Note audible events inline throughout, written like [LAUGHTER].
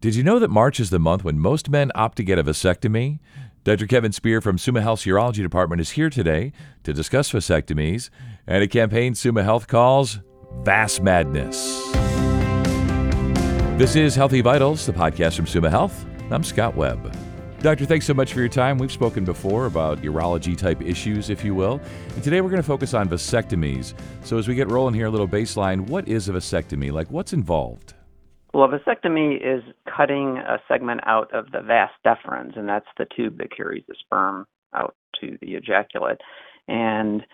Did you know that March is the month when most men opt to get a vasectomy? Dr. Kevin Spear from Summa Health's Urology Department is here today to discuss vasectomies and a campaign Summa Health calls Vas Madness. This is Healthy Vitals, the podcast from Summa Health. I'm Scott Webb. Doctor, thanks so much for your time. We've spoken before about urology type issues, if you will. And today we're going to focus on vasectomies. So, as we get rolling here, a little baseline what is a vasectomy? Like, what's involved? Well, a vasectomy is cutting a segment out of the vas deferens, and that's the tube that carries the sperm out to the ejaculate. And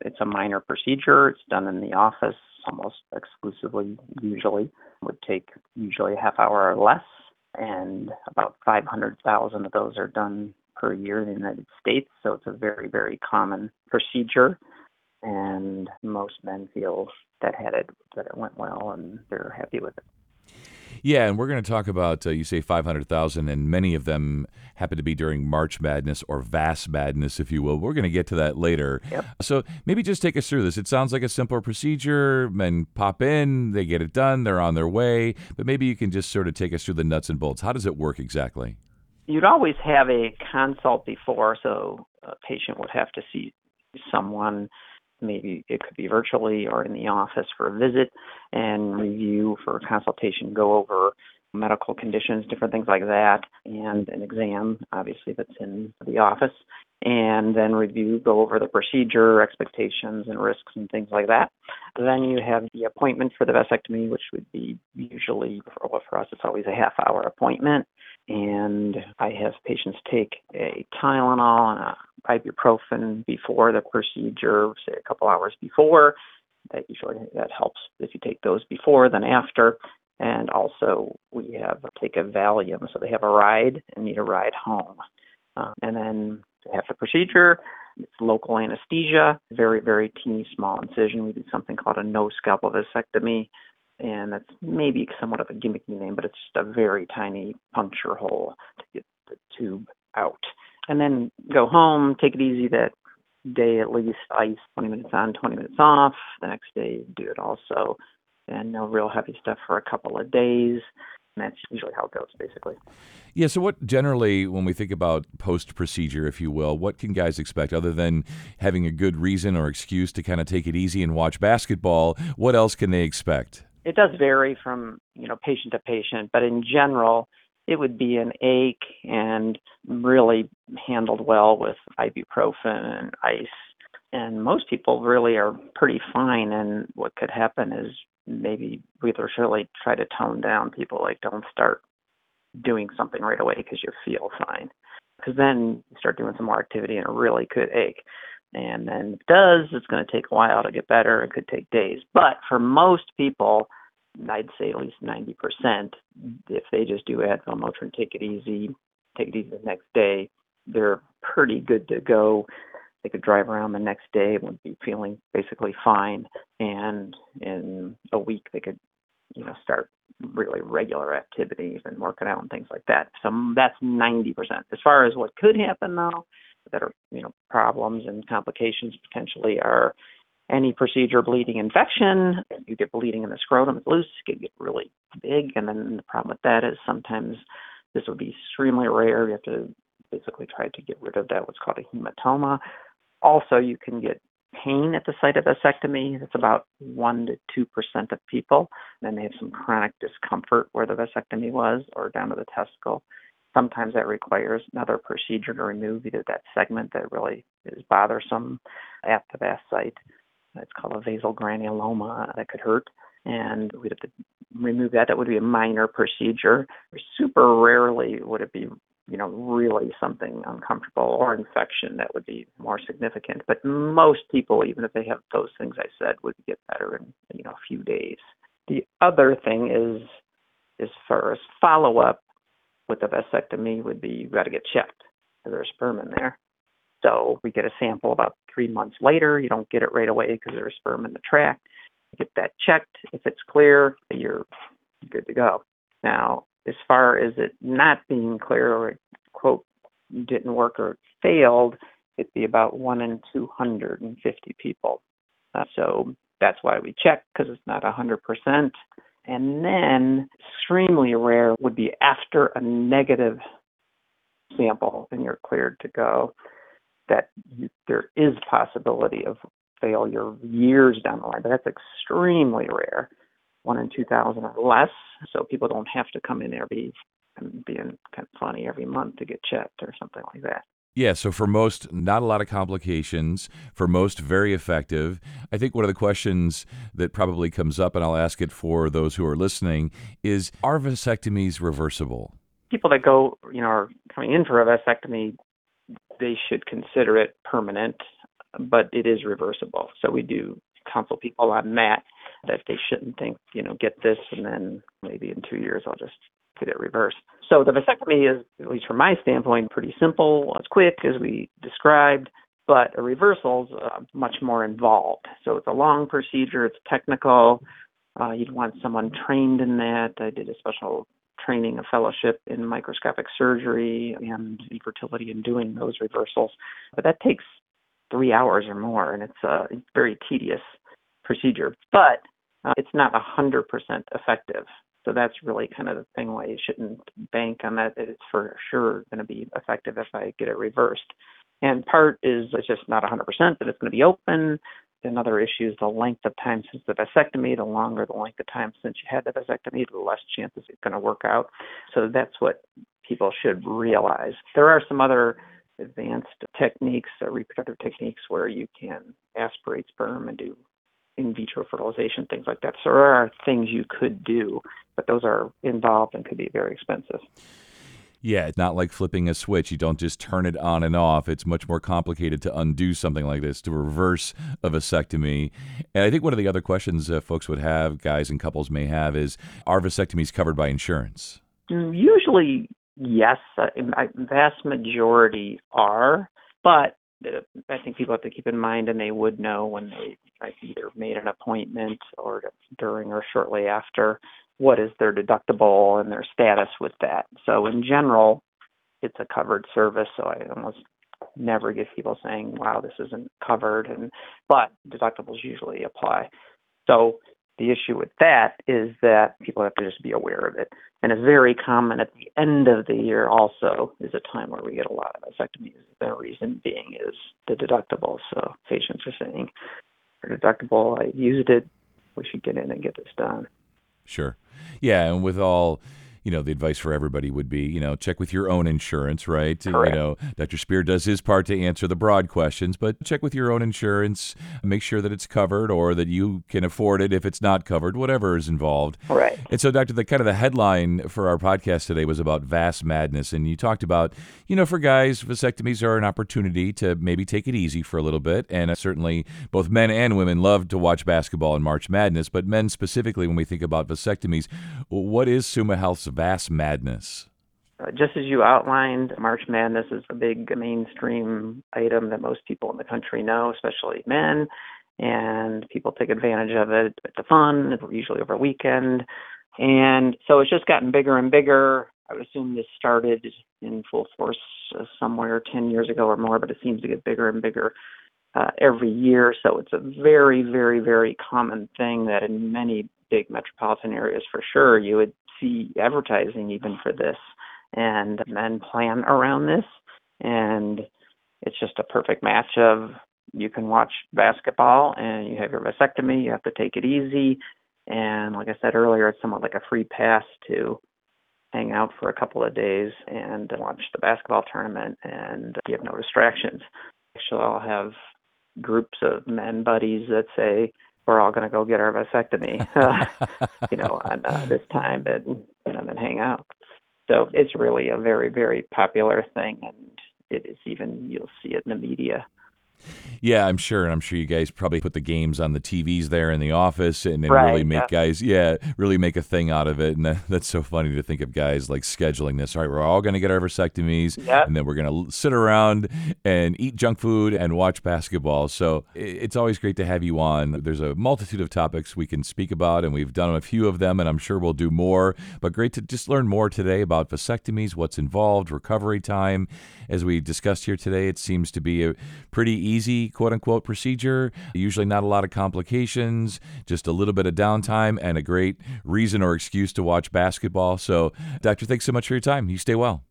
it's a minor procedure. It's done in the office almost exclusively, usually. It would take usually a half hour or less, and about 500,000 of those are done per year in the United States. So it's a very, very common procedure. And most men feel that had it that it went well and they're happy with it. Yeah, and we're going to talk about uh, you say 500,000 and many of them happen to be during March Madness or Vas Madness if you will. We're going to get to that later. Yep. So, maybe just take us through this. It sounds like a simpler procedure. Men pop in, they get it done, they're on their way, but maybe you can just sort of take us through the nuts and bolts. How does it work exactly? You'd always have a consult before, so a patient would have to see someone maybe it could be virtually or in the office for a visit and review for consultation, go over medical conditions, different things like that, and an exam, obviously, that's in the office, and then review, go over the procedure, expectations, and risks, and things like that. Then you have the appointment for the vasectomy, which would be usually, for, for us, it's always a half hour appointment. And I have patients take a Tylenol and a ibuprofen before the procedure, say a couple hours before. That usually that helps if you take those before than after. And also we have take a Valium, so they have a ride and need a ride home. Um, and then have the procedure. It's local anesthesia, very very teeny small incision. We do something called a no scalpel vasectomy, and that's maybe somewhat of a gimmicky name, but it's just a very tiny puncture hole to get the tube out and then go home, take it easy that day at least, ice 20 minutes on, 20 minutes off. The next day, do it also. And no real heavy stuff for a couple of days. And that's usually how it goes, basically. Yeah. So, what generally, when we think about post procedure, if you will, what can guys expect other than having a good reason or excuse to kind of take it easy and watch basketball? What else can they expect? It does vary from you know patient to patient, but in general, it would be an ache and really handled well with ibuprofen and ice. And most people really are pretty fine. And what could happen is maybe we really try to tone down people like don't start doing something right away because you feel fine. Because then you start doing some more activity and it really could ache. And then it does, it's going to take a while to get better. It could take days. But for most people, I'd say at least 90%, if they just do Advil, Motrin, take it easy, take it easy the next day, they're pretty good to go. They could drive around the next day, would be feeling basically fine, and in a week they could, you know, start really regular activities and working out and things like that. So that's 90%. As far as what could happen though, that are you know problems and complications potentially are any procedure bleeding infection, you get bleeding in the scrotum, it's loose, it can get really big. And then the problem with that is sometimes this would be extremely rare. You have to basically try to get rid of that, what's called a hematoma. Also, you can get pain at the site of vasectomy. That's about 1% to 2% of people. Then they have some chronic discomfort where the vasectomy was or down to the testicle. Sometimes that requires another procedure to remove either that segment that really is bothersome at the vas site it's called a vasogranuloma that could hurt, and we'd have to remove that. That would be a minor procedure. Super rarely would it be, you know, really something uncomfortable or infection that would be more significant. But most people, even if they have those things I said, would get better in you know a few days. The other thing is, as far as follow up with the vasectomy, would be you've got to get checked. Because there's sperm in there. So we get a sample about three months later. You don't get it right away because there's sperm in the tract. You get that checked. If it's clear, you're good to go. Now, as far as it not being clear or it, quote didn't work or failed, it'd be about one in 250 people. Uh, so that's why we check because it's not 100%. And then extremely rare would be after a negative sample and you're cleared to go that you, there is possibility of failure years down the line, but that's extremely rare, one in 2,000 or less. So people don't have to come in every being kind of funny every month to get checked or something like that. Yeah, so for most, not a lot of complications. For most, very effective. I think one of the questions that probably comes up, and I'll ask it for those who are listening, is are vasectomies reversible? People that go, you know, are coming in for a vasectomy, they should consider it permanent, but it is reversible. So we do counsel people on that that they shouldn't think, you know, get this and then maybe in two years I'll just get it reversed. So the vasectomy is, at least from my standpoint, pretty simple. It's quick, as we described, but a reversal is uh, much more involved. So it's a long procedure. It's technical. Uh, you'd want someone trained in that. I did a special training, a fellowship in microscopic surgery and infertility in doing those reversals. But that takes three hours or more, and it's a very tedious procedure. But uh, it's not 100% effective. So that's really kind of the thing why you shouldn't bank on that. It's for sure going to be effective if I get it reversed. And part is it's just not 100% that it's going to be open. Another issue is the length of time since the vasectomy. The longer the length of time since you had the vasectomy, the less chances it's going to work out. So that's what people should realize. There are some other advanced techniques, uh, reproductive techniques, where you can aspirate sperm and do in vitro fertilization, things like that. So there are things you could do, but those are involved and could be very expensive. Yeah, it's not like flipping a switch. You don't just turn it on and off. It's much more complicated to undo something like this, to reverse a vasectomy. And I think one of the other questions uh, folks would have, guys and couples may have, is are vasectomies covered by insurance? Usually, yes. Uh, vast majority are. But I think people have to keep in mind, and they would know when they either made an appointment or during or shortly after, what is their deductible and their status with that. So in general, it's a covered service. So I almost never get people saying, "Wow, this isn't covered," and but deductibles usually apply. So the issue with that is that people have to just be aware of it. And it's very common at the end of the year also is a time where we get a lot of vasectomies. The reason being is the deductible. So patients are saying, deductible, I used it, we should get in and get this done. Sure. Yeah, and with all you know, the advice for everybody would be, you know, check with your own insurance, right? Correct. You know, Dr. Spear does his part to answer the broad questions, but check with your own insurance, make sure that it's covered or that you can afford it if it's not covered, whatever is involved. Right. And so, Doctor, the kind of the headline for our podcast today was about vas madness, and you talked about, you know, for guys, vasectomies are an opportunity to maybe take it easy for a little bit, and uh, certainly both men and women love to watch basketball and March Madness, but men specifically, when we think about vasectomies, what is Summa Health's vas madness? Uh, just as you outlined, March Madness is a big mainstream item that most people in the country know, especially men, and people take advantage of it. It's a fun, usually over a weekend. And so it's just gotten bigger and bigger. I would assume this started in full force uh, somewhere 10 years ago or more, but it seems to get bigger and bigger uh, every year. So it's a very, very, very common thing that in many big metropolitan areas, for sure, you would see advertising even for this and men plan around this. And it's just a perfect match of you can watch basketball and you have your vasectomy you have to take it easy. And like i said earlier it's somewhat like a free pass to hang out for a couple of days and watch the basketball tournament and you have no distractions. Actually i'll have groups of men buddies that say we're all going to go get our vasectomy, [LAUGHS] you know, on uh, this time and and then hang out. So it's really a very, very popular thing, and it is even you'll see it in the media yeah, I'm sure, and I'm sure you guys probably put the games on the TVs there in the office and, and right, really make yeah. guys, yeah, really make a thing out of it. And that, that's so funny to think of guys like scheduling this. All right, we're all going to get our vasectomies, yep. and then we're going to sit around and eat junk food and watch basketball. So it's always great to have you on. There's a multitude of topics we can speak about, and we've done a few of them, and I'm sure we'll do more. But great to just learn more today about vasectomies, what's involved, recovery time. As we discussed here today, it seems to be a pretty easy, quote unquote, procedure. Usually not a lot of complications, just a little bit of downtime and a great reason or excuse to watch basketball. So, Doctor, thanks so much for your time. You stay well.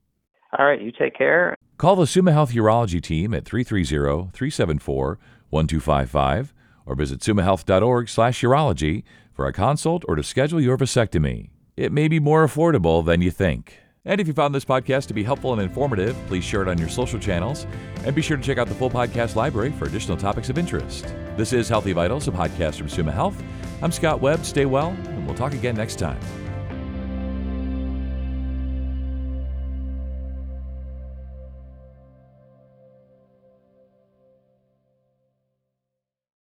All right, you take care. Call the Summa Health Urology team at 330 374 1255 or visit summahealth.org slash urology for a consult or to schedule your vasectomy. It may be more affordable than you think. And if you found this podcast to be helpful and informative, please share it on your social channels and be sure to check out the full podcast library for additional topics of interest. This is Healthy Vitals, a podcast from Summa Health. I'm Scott Webb. Stay well, and we'll talk again next time.